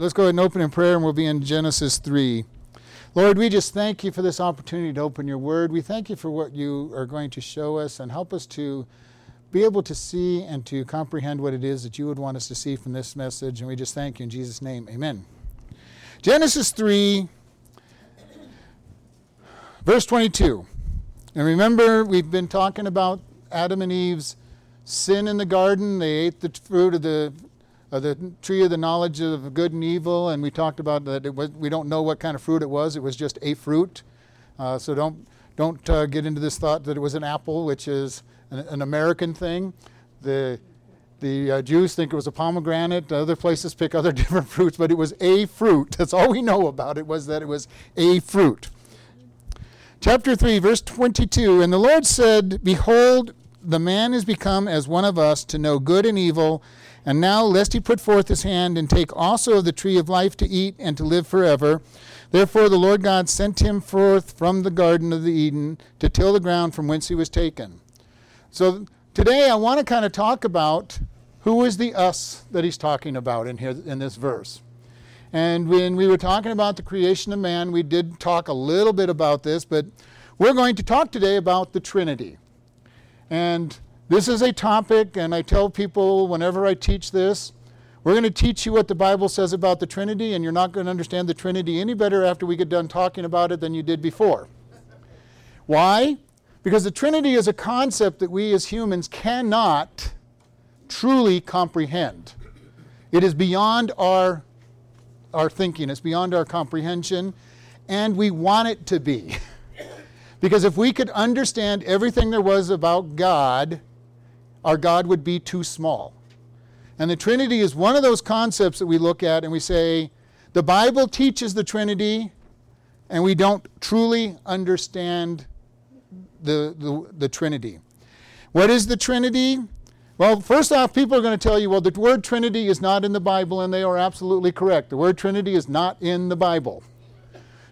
Let's go ahead and open in prayer, and we'll be in Genesis 3. Lord, we just thank you for this opportunity to open your word. We thank you for what you are going to show us and help us to be able to see and to comprehend what it is that you would want us to see from this message. And we just thank you in Jesus' name. Amen. Genesis 3, verse 22. And remember, we've been talking about Adam and Eve's sin in the garden. They ate the fruit of the uh, the tree of the knowledge of good and evil, and we talked about that was, we don't know what kind of fruit it was. It was just a fruit. Uh, so don't don't uh, get into this thought that it was an apple, which is an, an American thing. The the uh, Jews think it was a pomegranate. Other places pick other different fruits, but it was a fruit. That's all we know about it was that it was a fruit. Chapter 3, verse 22 And the Lord said, Behold, the man is become as one of us to know good and evil. And now, lest he put forth his hand and take also of the tree of life to eat and to live forever. Therefore, the Lord God sent him forth from the garden of the Eden to till the ground from whence he was taken. So, today I want to kind of talk about who is the us that he's talking about in, here, in this verse. And when we were talking about the creation of man, we did talk a little bit about this, but we're going to talk today about the Trinity. And this is a topic, and I tell people whenever I teach this, we're going to teach you what the Bible says about the Trinity, and you're not going to understand the Trinity any better after we get done talking about it than you did before. Why? Because the Trinity is a concept that we as humans cannot truly comprehend. It is beyond our, our thinking, it's beyond our comprehension, and we want it to be. because if we could understand everything there was about God, our God would be too small. And the Trinity is one of those concepts that we look at and we say, the Bible teaches the Trinity, and we don't truly understand the, the, the Trinity. What is the Trinity? Well, first off, people are going to tell you, well, the word Trinity is not in the Bible, and they are absolutely correct. The word Trinity is not in the Bible.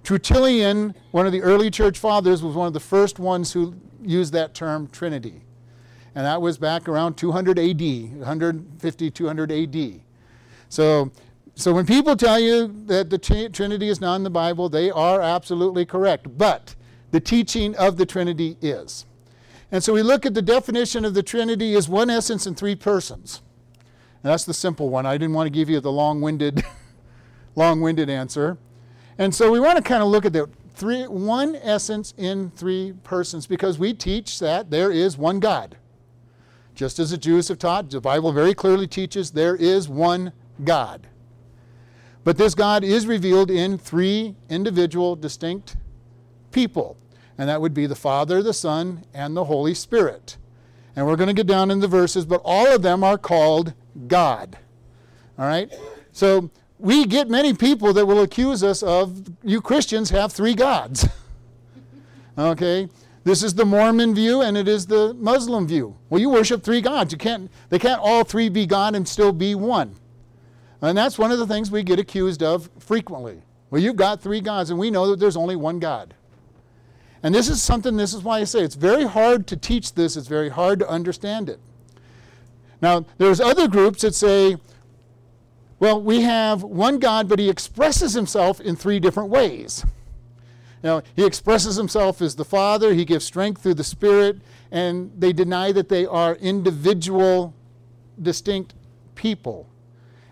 Tertullian, one of the early church fathers, was one of the first ones who used that term Trinity and that was back around 200 AD, 150, 200 AD. So, so when people tell you that the Trinity is not in the Bible, they are absolutely correct. But the teaching of the Trinity is. And so we look at the definition of the Trinity as one essence in three persons. And that's the simple one. I didn't want to give you the long-winded, long-winded answer. And so we want to kind of look at the three, one essence in three persons because we teach that there is one God. Just as the Jews have taught, the Bible very clearly teaches there is one God. But this God is revealed in three individual, distinct people. And that would be the Father, the Son, and the Holy Spirit. And we're going to get down in the verses, but all of them are called God. All right? So we get many people that will accuse us of, you Christians have three gods. okay? This is the Mormon view and it is the Muslim view. Well, you worship three gods. You can't, they can't all three be God and still be one. And that's one of the things we get accused of frequently. Well, you've got three gods, and we know that there's only one God. And this is something, this is why I say it's very hard to teach this, it's very hard to understand it. Now, there's other groups that say, well, we have one God, but he expresses himself in three different ways. Now, he expresses himself as the Father, he gives strength through the Spirit, and they deny that they are individual, distinct people.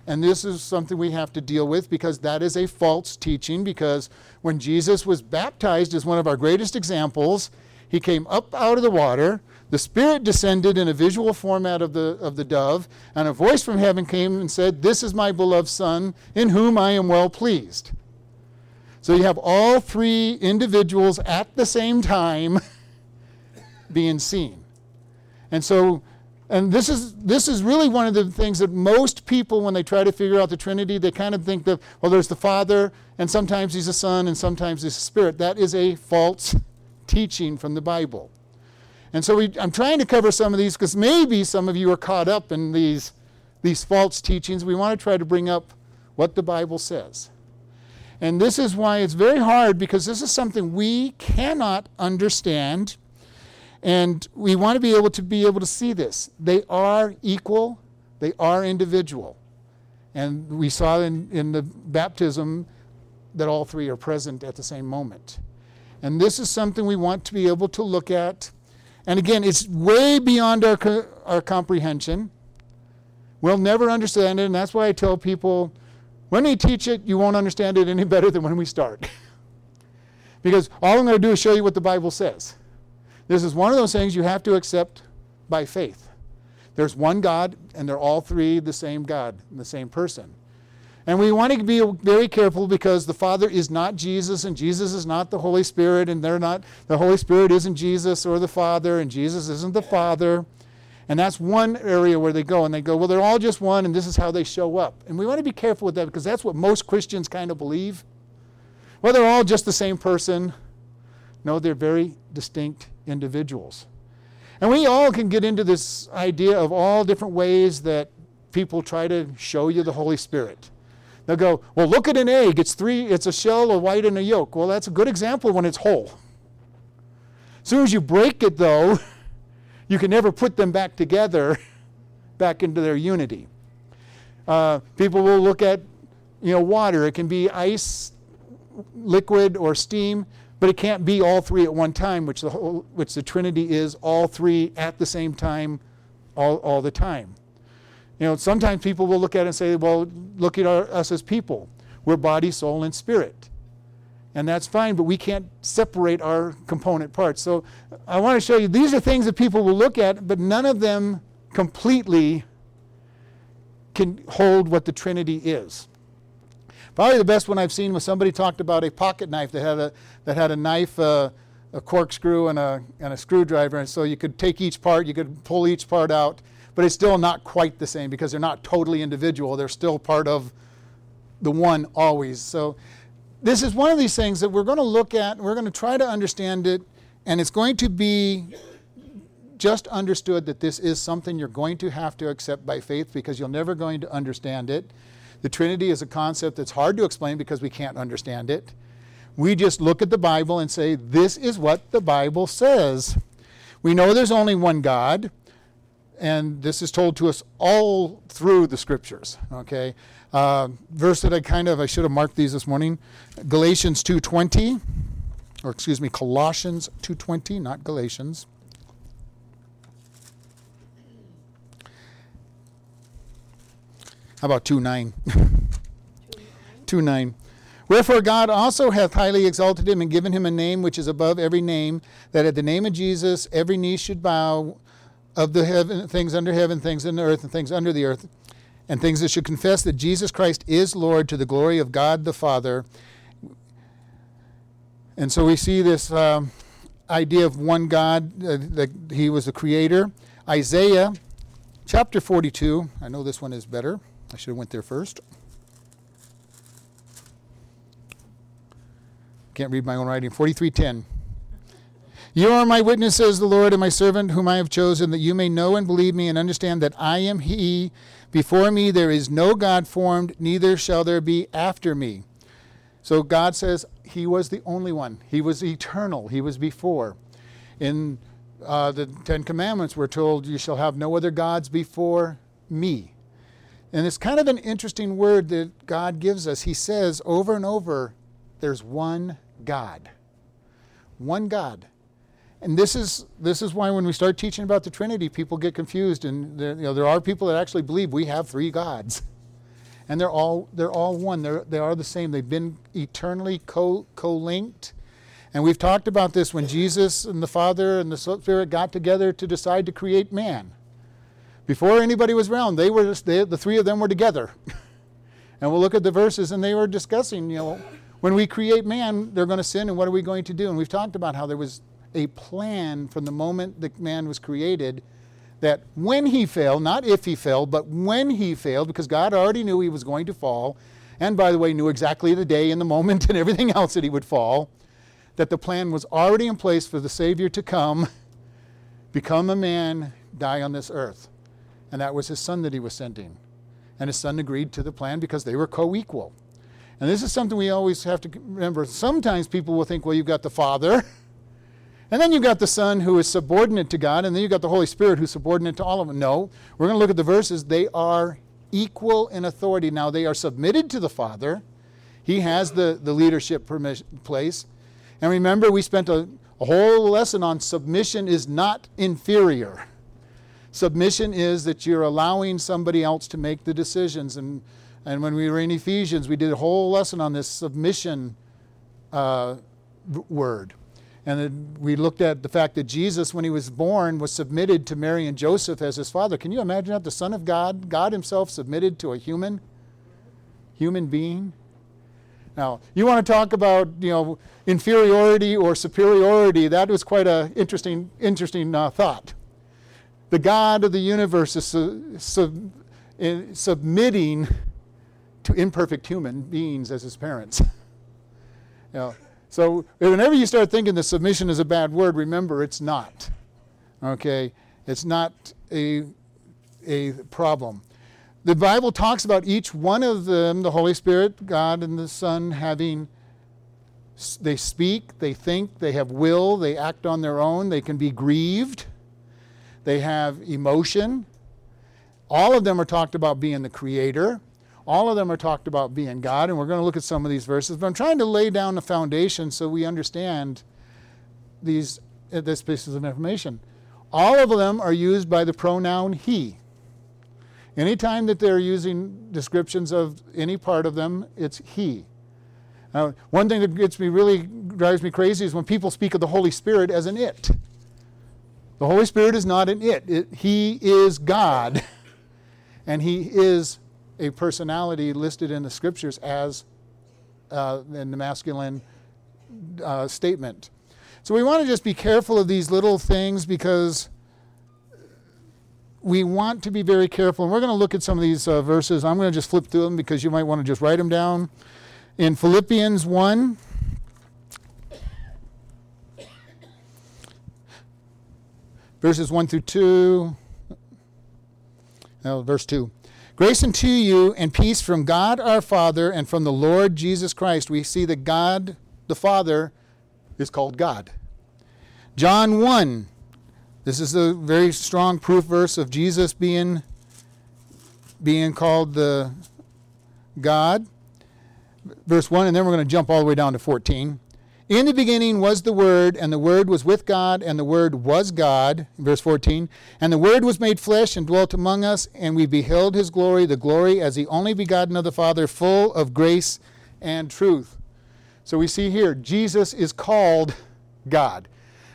And this is something we have to deal with because that is a false teaching. Because when Jesus was baptized, as one of our greatest examples, he came up out of the water. The Spirit descended in a visual format of the, of the dove, and a voice from heaven came and said, This is my beloved Son, in whom I am well pleased. So you have all three individuals at the same time being seen. And so and this is this is really one of the things that most people when they try to figure out the trinity they kind of think that well there's the father and sometimes he's a son and sometimes he's a spirit. That is a false teaching from the bible. And so we, i'm trying to cover some of these because maybe some of you are caught up in these these false teachings. We want to try to bring up what the bible says and this is why it's very hard because this is something we cannot understand. And we want to be able to be able to see this. They are equal, they are individual. And we saw in, in the baptism that all three are present at the same moment. And this is something we want to be able to look at. And again, it's way beyond our, co- our comprehension. We'll never understand it, and that's why I tell people when we teach it, you won't understand it any better than when we start. because all I'm going to do is show you what the Bible says. This is one of those things you have to accept by faith. There's one God, and they're all three the same God, the same person. And we want to be very careful because the Father is not Jesus, and Jesus is not the Holy Spirit, and they're not, the Holy Spirit isn't Jesus or the Father, and Jesus isn't the Father. And that's one area where they go, and they go, well, they're all just one, and this is how they show up. And we want to be careful with that because that's what most Christians kind of believe. Well, they're all just the same person. No, they're very distinct individuals. And we all can get into this idea of all different ways that people try to show you the Holy Spirit. They'll go, well, look at an egg. It's three, it's a shell, a white, and a yolk. Well, that's a good example when it's whole. As soon as you break it, though, you can never put them back together, back into their unity. Uh, people will look at, you know, water. It can be ice, liquid, or steam, but it can't be all three at one time, which the whole, which the Trinity is all three at the same time, all, all the time. You know, sometimes people will look at it and say, well, look at our, us as people. We're body, soul, and spirit and that's fine, but we can't separate our component parts. So I want to show you these are things that people will look at, but none of them completely can hold what the Trinity is. Probably the best one I've seen was somebody talked about a pocket knife that had a, that had a knife, uh, a corkscrew, and a, and a screwdriver. And so you could take each part, you could pull each part out, but it's still not quite the same because they're not totally individual. They're still part of the one always. So this is one of these things that we're going to look at, we're going to try to understand it, and it's going to be just understood that this is something you're going to have to accept by faith because you're never going to understand it. The Trinity is a concept that's hard to explain because we can't understand it. We just look at the Bible and say, this is what the Bible says. We know there's only one God, and this is told to us all through the scriptures, okay? Uh, verse that I kind of I should have marked these this morning, Galatians 2:20, or excuse me, Colossians 2:20, not Galatians. How about 2:9? 2:9. Wherefore God also hath highly exalted him and given him a name which is above every name, that at the name of Jesus every knee should bow of the heaven, things under heaven, things in the earth, and things under the earth, and things that should confess that Jesus Christ is Lord to the glory of God the Father. And so we see this um, idea of one God, uh, that He was the creator. Isaiah chapter 42, I know this one is better. I should have went there first. Can't read my own writing. 43:10. You are my witness, says the Lord, and my servant whom I have chosen, that you may know and believe me and understand that I am He. Before me there is no God formed, neither shall there be after me. So God says He was the only one. He was eternal. He was before. In uh, the Ten Commandments, we're told, You shall have no other gods before me. And it's kind of an interesting word that God gives us. He says over and over, There's one God. One God. And this is this is why when we start teaching about the Trinity, people get confused, and there, you know there are people that actually believe we have three gods, and they're all they're all one. They're they are the same. They've been eternally co co-linked, and we've talked about this when Jesus and the Father and the Spirit got together to decide to create man. Before anybody was around, they were just, they, the three of them were together, and we'll look at the verses, and they were discussing, you know, when we create man, they're going to sin, and what are we going to do? And we've talked about how there was a plan from the moment the man was created that when he failed, not if he failed, but when he failed, because God already knew he was going to fall, and by the way, knew exactly the day and the moment and everything else that he would fall, that the plan was already in place for the Savior to come, become a man, die on this earth. And that was his son that he was sending. And his son agreed to the plan because they were co equal. And this is something we always have to remember. Sometimes people will think, well, you've got the Father. And then you've got the Son who is subordinate to God, and then you've got the Holy Spirit who's subordinate to all of them. No, we're going to look at the verses. They are equal in authority. Now they are submitted to the Father. He has the, the leadership place. And remember, we spent a, a whole lesson on submission is not inferior. Submission is that you're allowing somebody else to make the decisions. And, and when we were in Ephesians, we did a whole lesson on this submission uh, word. And we looked at the fact that Jesus, when he was born, was submitted to Mary and Joseph as his father. Can you imagine that? The Son of God, God himself submitted to a human, human being? Now, you want to talk about, you know, inferiority or superiority, that was quite an interesting, interesting uh, thought. The God of the universe is su- sub- submitting to imperfect human beings as his parents. you know, so whenever you start thinking that submission is a bad word, remember it's not. Okay? It's not a, a problem. The Bible talks about each one of them, the Holy Spirit, God, and the Son, having, they speak, they think, they have will, they act on their own, they can be grieved, they have emotion. All of them are talked about being the creator. All of them are talked about being God, and we're going to look at some of these verses. But I'm trying to lay down the foundation so we understand these uh, this pieces of information. All of them are used by the pronoun he. Anytime that they're using descriptions of any part of them, it's he. Now, one thing that gets me really drives me crazy is when people speak of the Holy Spirit as an it. The Holy Spirit is not an it. it he is God, and He is a personality listed in the scriptures as uh, in the masculine uh, statement. So we want to just be careful of these little things because we want to be very careful. And we're going to look at some of these uh, verses. I'm going to just flip through them because you might want to just write them down. In Philippians 1, verses 1 through 2, no, verse 2. Grace unto you and peace from God our Father and from the Lord Jesus Christ. We see that God the Father is called God. John 1. This is a very strong proof verse of Jesus being, being called the God. Verse 1, and then we're going to jump all the way down to 14. In the beginning was the Word, and the Word was with God, and the Word was God. Verse 14. And the Word was made flesh and dwelt among us, and we beheld his glory, the glory as the only begotten of the Father, full of grace and truth. So we see here, Jesus is called God.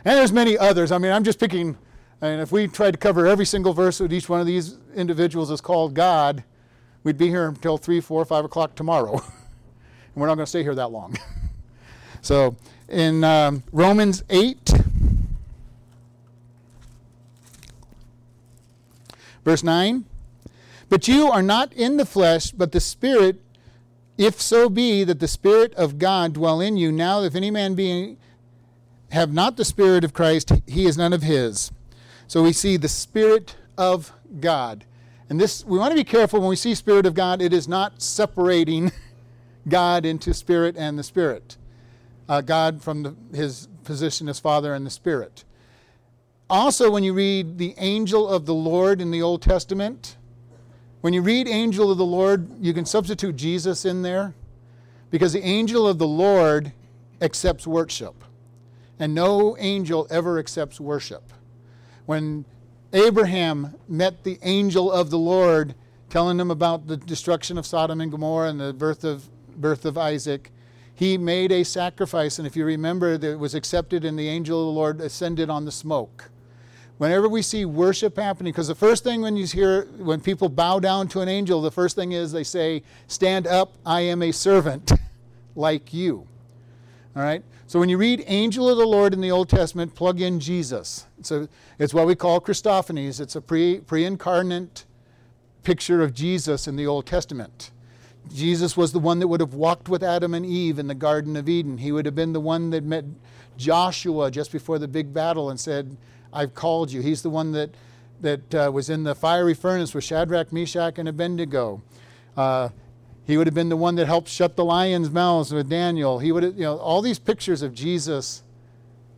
And there's many others. I mean, I'm just picking, and if we tried to cover every single verse that each one of these individuals is called God, we'd be here until 3, 4, 5 o'clock tomorrow. and we're not going to stay here that long. So in um, Romans 8, verse 9, but you are not in the flesh, but the Spirit, if so be that the Spirit of God dwell in you. Now, if any man be have not the Spirit of Christ, he is none of his. So we see the Spirit of God. And this, we want to be careful when we see Spirit of God, it is not separating God into Spirit and the Spirit uh, God from the, his position as Father and the Spirit. Also, when you read the angel of the Lord in the Old Testament, when you read angel of the Lord, you can substitute Jesus in there because the angel of the Lord accepts worship. And no angel ever accepts worship. When Abraham met the angel of the Lord telling him about the destruction of Sodom and Gomorrah and the birth of, birth of Isaac, he made a sacrifice, and if you remember, it was accepted, and the angel of the Lord ascended on the smoke. Whenever we see worship happening, because the first thing when you hear, when people bow down to an angel, the first thing is they say, Stand up, I am a servant like you. All right? So when you read angel of the Lord in the Old Testament, plug in Jesus. So it's what we call Christophanies. It's a pre incarnate picture of Jesus in the Old Testament. Jesus was the one that would have walked with Adam and Eve in the Garden of Eden. He would have been the one that met Joshua just before the big battle and said, I've called you. He's the one that, that uh, was in the fiery furnace with Shadrach, Meshach, and Abednego. Uh, he would have been the one that helped shut the lions' mouths with Daniel. He would have, you know, all these pictures of Jesus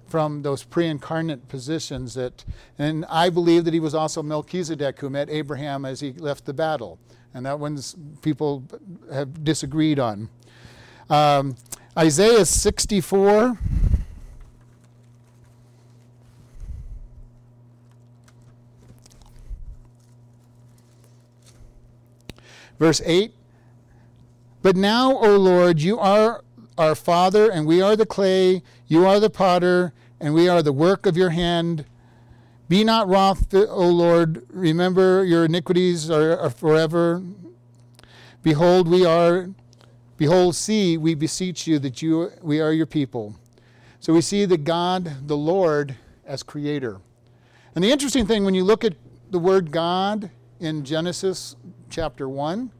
from those pre-incarnate positions that, and I believe that he was also Melchizedek who met Abraham as he left the battle. And that one's people have disagreed on. Um, Isaiah 64. Verse 8 But now, O Lord, you are our Father, and we are the clay, you are the potter, and we are the work of your hand. Be not wroth, O Lord. Remember your iniquities are, are forever. Behold, we are, behold, see, we beseech you that you, we are your people. So we see the God, the Lord, as creator. And the interesting thing, when you look at the word God in Genesis chapter 1,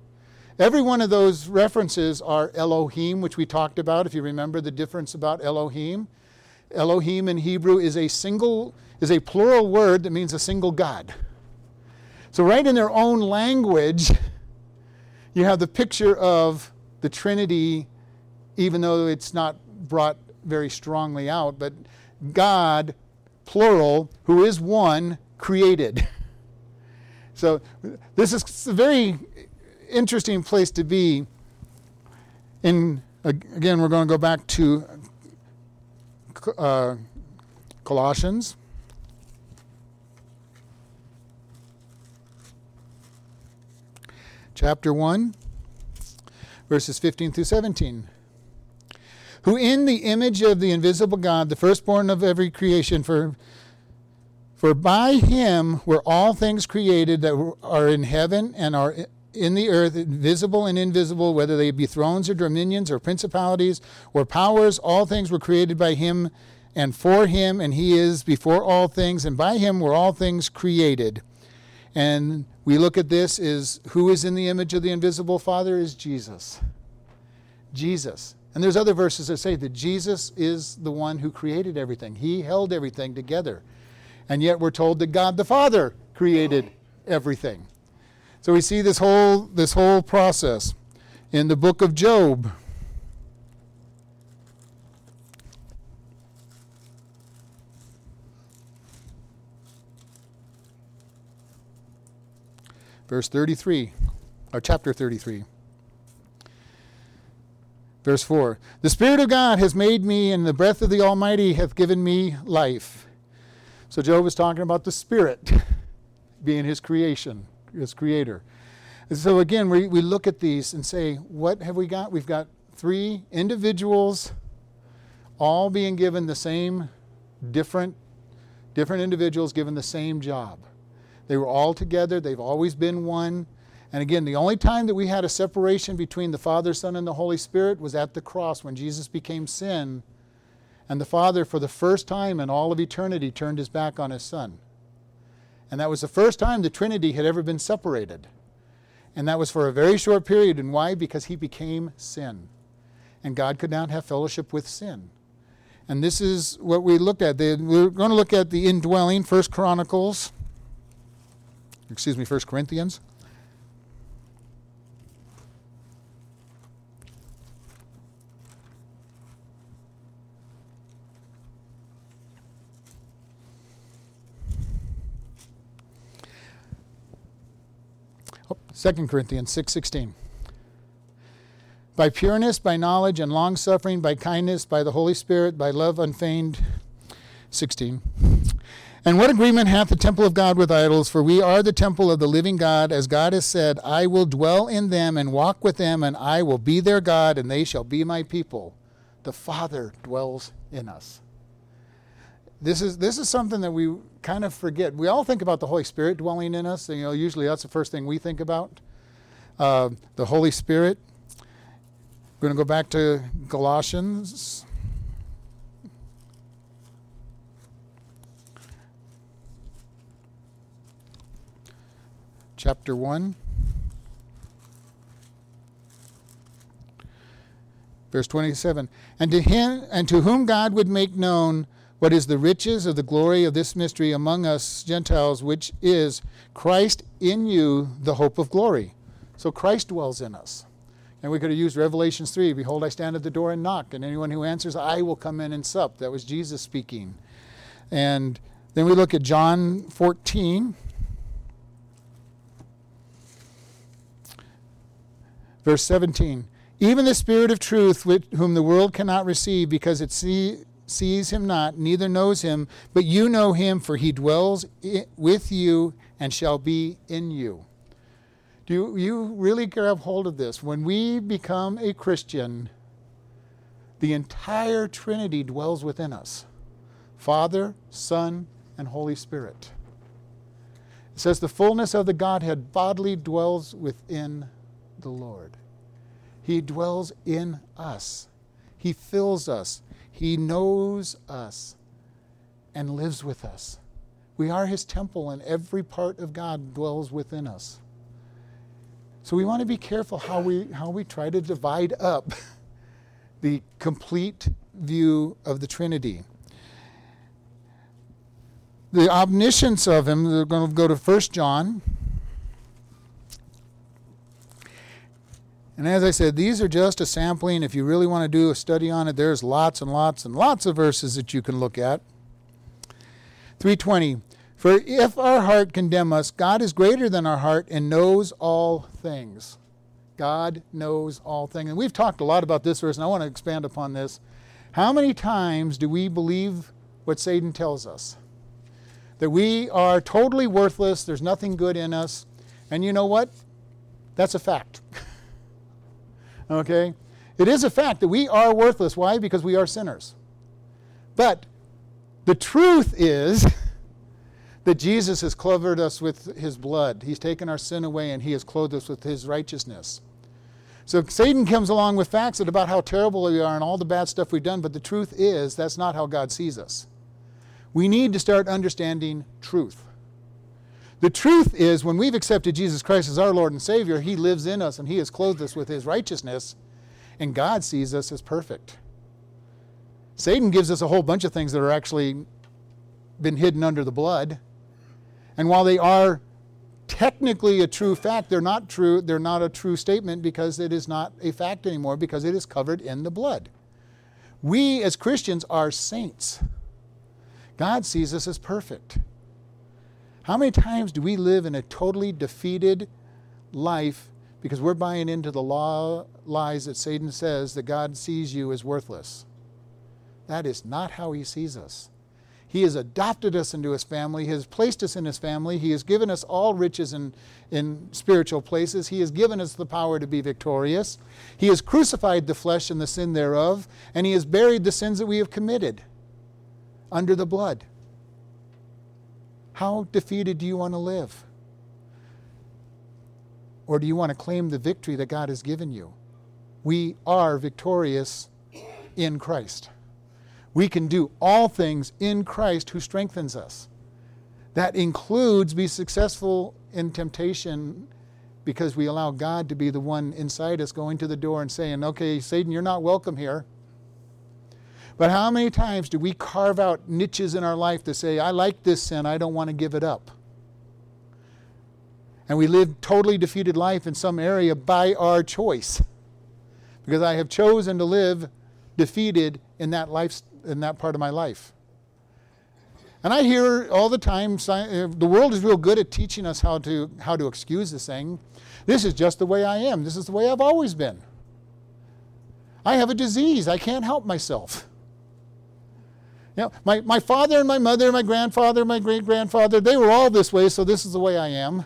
every one of those references are Elohim, which we talked about, if you remember the difference about Elohim. Elohim in Hebrew is a single is a plural word that means a single God. So right in their own language, you have the picture of the Trinity, even though it's not brought very strongly out, but God, plural, who is one, created. So this is a very interesting place to be. In again, we're going to go back to uh, Colossians. Chapter 1, verses 15 through 17. Who in the image of the invisible God, the firstborn of every creation, for for by him were all things created that are in heaven and are in the earth, visible and invisible, whether they be thrones or dominions or principalities or powers, all things were created by him and for him, and he is before all things, and by him were all things created. And we look at this is who is in the image of the invisible Father is Jesus. Jesus. And there's other verses that say that Jesus is the one who created everything. He held everything together. And yet we're told that God the Father created everything. So we see this whole, this whole process in the book of Job. Verse 33, or chapter 33. Verse 4 The Spirit of God has made me, and the breath of the Almighty hath given me life. So Job is talking about the Spirit being his creation as creator. And so again, we, we look at these and say, what have we got? We've got three individuals all being given the same different different individuals given the same job. They were all together, they've always been one. And again, the only time that we had a separation between the Father, Son, and the Holy Spirit was at the cross when Jesus became sin. And the Father, for the first time in all of eternity, turned his back on his Son. And that was the first time the Trinity had ever been separated. And that was for a very short period. And why? Because he became sin. And God could not have fellowship with sin. And this is what we looked at. We're going to look at the indwelling, First Chronicles, excuse me, First Corinthians. Oh, 2 Corinthians 6:16. By pureness, by knowledge and long suffering, by kindness, by the Holy Spirit, by love unfeigned 16. And what agreement hath the temple of God with idols? For we are the temple of the living God, as God has said, I will dwell in them and walk with them, and I will be their God, and they shall be my people. The Father dwells in us. This is, this is something that we kind of forget. We all think about the Holy Spirit dwelling in us. And, you know, usually that's the first thing we think about. Uh, the Holy Spirit. We're going to go back to Galatians. Chapter 1. Verse 27. And to him and to whom God would make known what is the riches of the glory of this mystery among us Gentiles, which is Christ in you, the hope of glory. So Christ dwells in us. And we could have used Revelations 3 Behold, I stand at the door and knock, and anyone who answers, I will come in and sup. That was Jesus speaking. And then we look at John 14. Verse 17 Even the Spirit of truth, which, whom the world cannot receive because it see, sees him not, neither knows him, but you know him, for he dwells with you and shall be in you. Do you, you really grab hold of this? When we become a Christian, the entire Trinity dwells within us Father, Son, and Holy Spirit. It says, The fullness of the Godhead bodily dwells within the Lord. He dwells in us, He fills us, He knows us, and lives with us. We are His temple, and every part of God dwells within us. So we want to be careful how we, how we try to divide up the complete view of the Trinity. The omniscience of Him, we're going to go to 1 John. And as I said, these are just a sampling. If you really want to do a study on it, there's lots and lots and lots of verses that you can look at. 320. For if our heart condemn us, God is greater than our heart and knows all things. God knows all things. And we've talked a lot about this verse, and I want to expand upon this. How many times do we believe what Satan tells us? That we are totally worthless, there's nothing good in us. And you know what? That's a fact. okay? It is a fact that we are worthless. Why? Because we are sinners. But the truth is that Jesus has covered us with his blood. He's taken our sin away and he has clothed us with his righteousness. So Satan comes along with facts about how terrible we are and all the bad stuff we've done, but the truth is that's not how God sees us. We need to start understanding truth. The truth is when we've accepted Jesus Christ as our Lord and Savior, he lives in us and he has clothed us with his righteousness, and God sees us as perfect. Satan gives us a whole bunch of things that are actually been hidden under the blood. And while they are technically a true fact, they're not true, they're not a true statement because it is not a fact anymore because it is covered in the blood. We as Christians are saints. God sees us as perfect. How many times do we live in a totally defeated life because we're buying into the law lies that Satan says that God sees you as worthless? That is not how he sees us. He has adopted us into his family. He has placed us in his family. He has given us all riches in, in spiritual places. He has given us the power to be victorious. He has crucified the flesh and the sin thereof, and he has buried the sins that we have committed under the blood. How defeated do you want to live? Or do you want to claim the victory that God has given you? We are victorious in Christ. We can do all things in Christ who strengthens us. That includes be successful in temptation because we allow God to be the one inside us going to the door and saying, Okay, Satan, you're not welcome here. But how many times do we carve out niches in our life to say, I like this sin, I don't want to give it up? And we live totally defeated life in some area by our choice. Because I have chosen to live defeated in that life in that part of my life. And I hear all the time uh, the world is real good at teaching us how to how to excuse this thing. This is just the way I am. This is the way I've always been. I have a disease. I can't help myself. You know, my, my father and my mother, my grandfather, my great grandfather, they were all this way, so this is the way I am.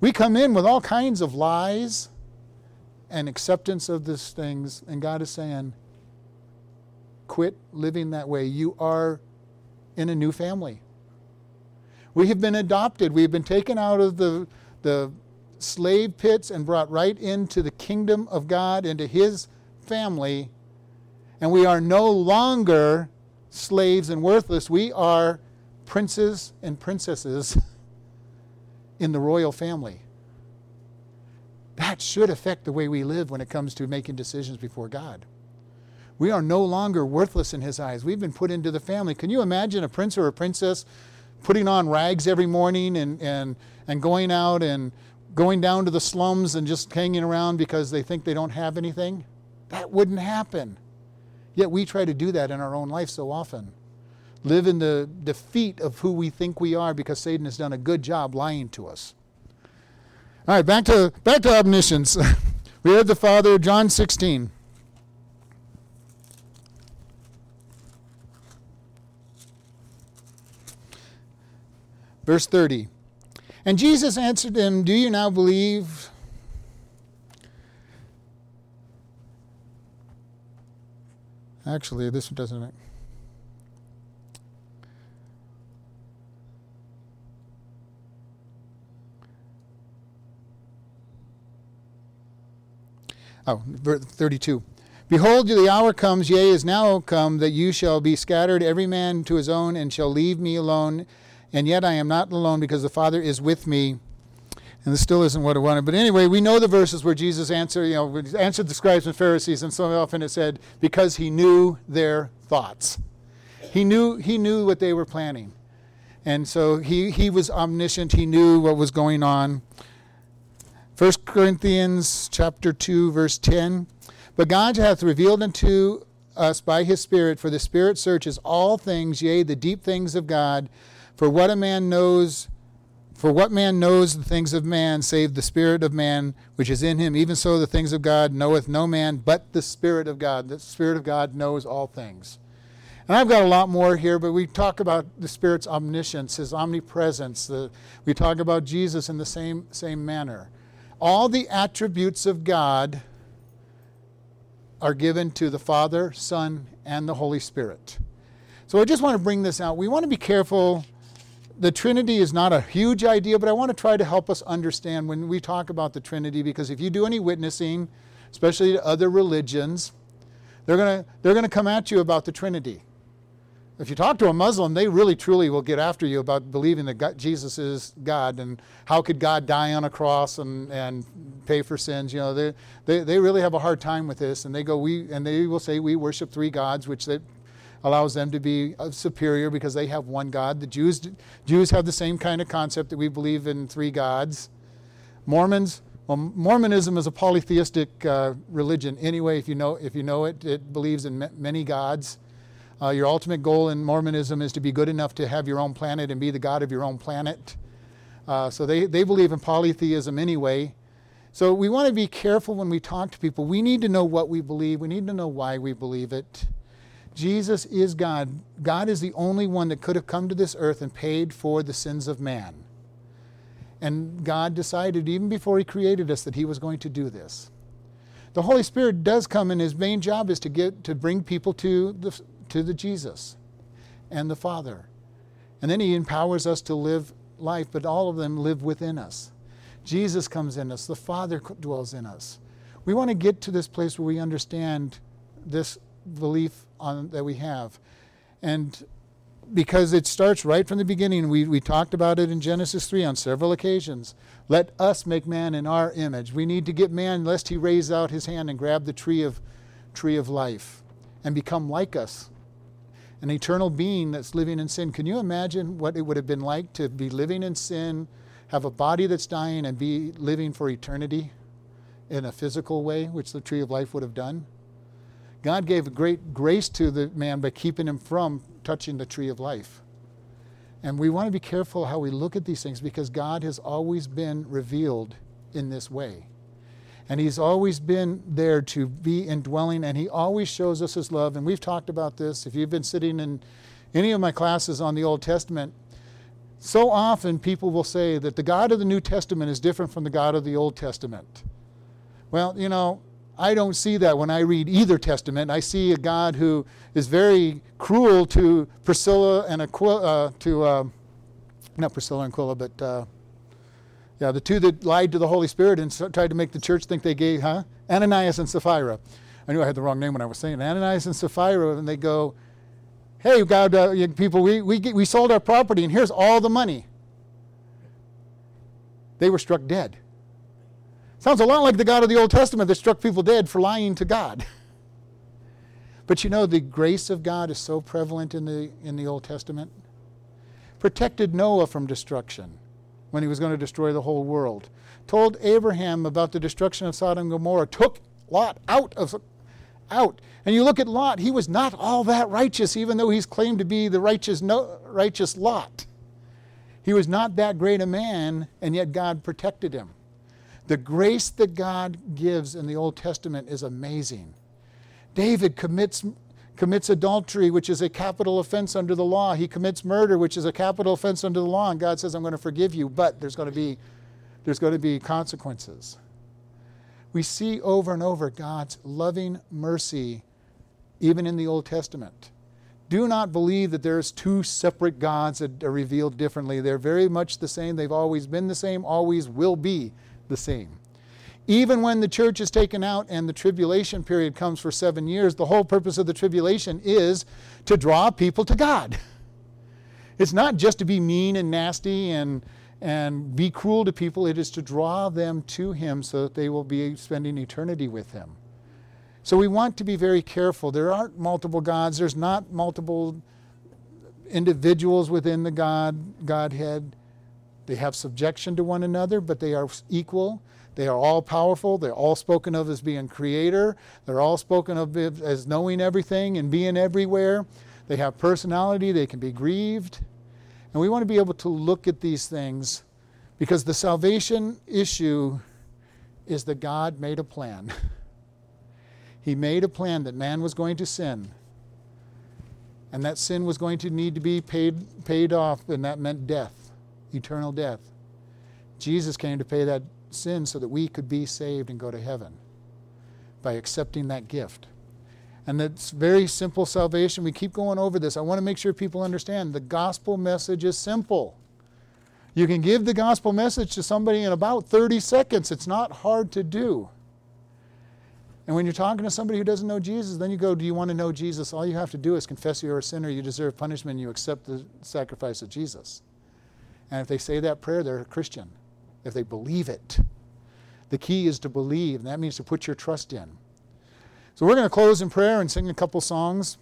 We come in with all kinds of lies and acceptance of these things, and God is saying, Quit living that way. You are in a new family. We have been adopted. We have been taken out of the, the slave pits and brought right into the kingdom of God, into His family. And we are no longer slaves and worthless. We are princes and princesses in the royal family. That should affect the way we live when it comes to making decisions before God. We are no longer worthless in his eyes. We've been put into the family. Can you imagine a prince or a princess putting on rags every morning and, and, and going out and going down to the slums and just hanging around because they think they don't have anything? That wouldn't happen. Yet we try to do that in our own life so often. Live in the defeat of who we think we are because Satan has done a good job lying to us. All right, back to back to omniscience. we have the Father, John 16. Verse 30. And Jesus answered him, Do you now believe? Actually, this doesn't make. Oh, 32. Behold, the hour comes, yea, is now come, that you shall be scattered, every man to his own, and shall leave me alone. And yet I am not alone, because the Father is with me. And this still isn't what I wanted. But anyway, we know the verses where Jesus answered, you know, answered the scribes and Pharisees, and so often it said, because he knew their thoughts. He knew, he knew what they were planning. And so he, he was omniscient. He knew what was going on. 1 Corinthians chapter 2 verse 10 But God hath revealed unto us by his spirit for the spirit searches all things yea the deep things of God for what a man knows for what man knows the things of man save the spirit of man which is in him even so the things of God knoweth no man but the spirit of God the spirit of God knows all things and I've got a lot more here, but we talk about the Spirit's omniscience, His omnipresence. The, we talk about Jesus in the same, same manner all the attributes of God are given to the Father, Son, and the Holy Spirit. So I just want to bring this out. We want to be careful. The Trinity is not a huge idea, but I want to try to help us understand when we talk about the Trinity because if you do any witnessing, especially to other religions, they're going to, they're going to come at you about the Trinity. If you talk to a Muslim, they really truly will get after you about believing that God, Jesus is God and how could God die on a cross and, and pay for sins. You know, they, they, they really have a hard time with this, and they go we and they will say we worship three gods, which that allows them to be uh, superior because they have one God. The Jews Jews have the same kind of concept that we believe in three gods. Mormons, well, Mormonism is a polytheistic uh, religion anyway. If you know if you know it, it believes in many gods. Uh, your ultimate goal in Mormonism is to be good enough to have your own planet and be the God of your own planet. Uh, so they, they believe in polytheism anyway. So we want to be careful when we talk to people. We need to know what we believe, we need to know why we believe it. Jesus is God. God is the only one that could have come to this earth and paid for the sins of man. And God decided, even before He created us, that He was going to do this. The Holy Spirit does come, and His main job is to get to bring people to the, to the Jesus and the Father. And then he empowers us to live life, but all of them live within us. Jesus comes in us, the Father dwells in us. We want to get to this place where we understand this belief on, that we have. And because it starts right from the beginning, we, we talked about it in Genesis 3 on several occasions. Let us make man in our image. We need to get man lest he raise out his hand and grab the tree of, tree of life and become like us an eternal being that's living in sin. Can you imagine what it would have been like to be living in sin, have a body that's dying, and be living for eternity in a physical way, which the tree of life would have done? God gave a great grace to the man by keeping him from touching the tree of life. And we want to be careful how we look at these things because God has always been revealed in this way. And He's always been there to be indwelling, and He always shows us His love. And we've talked about this. If you've been sitting in any of my classes on the Old Testament, so often people will say that the God of the New Testament is different from the God of the Old Testament. Well, you know, I don't see that when I read either testament. I see a God who is very cruel to Priscilla and Aquila, uh, to uh, not Priscilla and Aquila, but uh, yeah, the two that lied to the Holy Spirit and tried to make the church think they gave, huh? Ananias and Sapphira. I knew I had the wrong name when I was saying Ananias and Sapphira, and they go, hey, God, uh, people, we, we, we sold our property, and here's all the money. They were struck dead. Sounds a lot like the God of the Old Testament that struck people dead for lying to God. but you know, the grace of God is so prevalent in the, in the Old Testament. Protected Noah from destruction when he was going to destroy the whole world. Told Abraham about the destruction of Sodom and Gomorrah, took Lot out of out. And you look at Lot, he was not all that righteous, even though he's claimed to be the righteous, no, righteous Lot. He was not that great a man, and yet God protected him. The grace that God gives in the Old Testament is amazing. David commits, commits adultery, which is a capital offense under the law. He commits murder, which is a capital offense under the law, and God says, I'm going to forgive you, but there's going to be, there's going to be consequences. We see over and over God's loving mercy, even in the Old Testament. Do not believe that there's two separate gods that are revealed differently. They're very much the same. They've always been the same, always will be the same. Even when the church is taken out and the tribulation period comes for seven years, the whole purpose of the tribulation is to draw people to God. It's not just to be mean and nasty and, and be cruel to people, it is to draw them to Him so that they will be spending eternity with Him. So we want to be very careful. There aren't multiple gods, there's not multiple individuals within the God, Godhead. They have subjection to one another, but they are equal. They are all powerful. They're all spoken of as being creator. They're all spoken of as knowing everything and being everywhere. They have personality. They can be grieved. And we want to be able to look at these things because the salvation issue is that God made a plan. he made a plan that man was going to sin. And that sin was going to need to be paid, paid off, and that meant death, eternal death. Jesus came to pay that sin so that we could be saved and go to heaven by accepting that gift. And that's very simple salvation. We keep going over this. I want to make sure people understand the gospel message is simple. You can give the gospel message to somebody in about 30 seconds. It's not hard to do. And when you're talking to somebody who doesn't know Jesus, then you go, Do you want to know Jesus? All you have to do is confess you're a sinner, you deserve punishment, and you accept the sacrifice of Jesus. And if they say that prayer, they're a Christian if they believe it. The key is to believe, and that means to put your trust in. So we're going to close in prayer and sing a couple songs.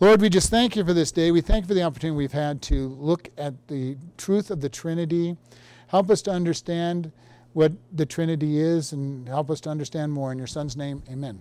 Lord, we just thank you for this day. We thank you for the opportunity we've had to look at the truth of the Trinity. Help us to understand what the Trinity is and help us to understand more. In your Son's name, amen.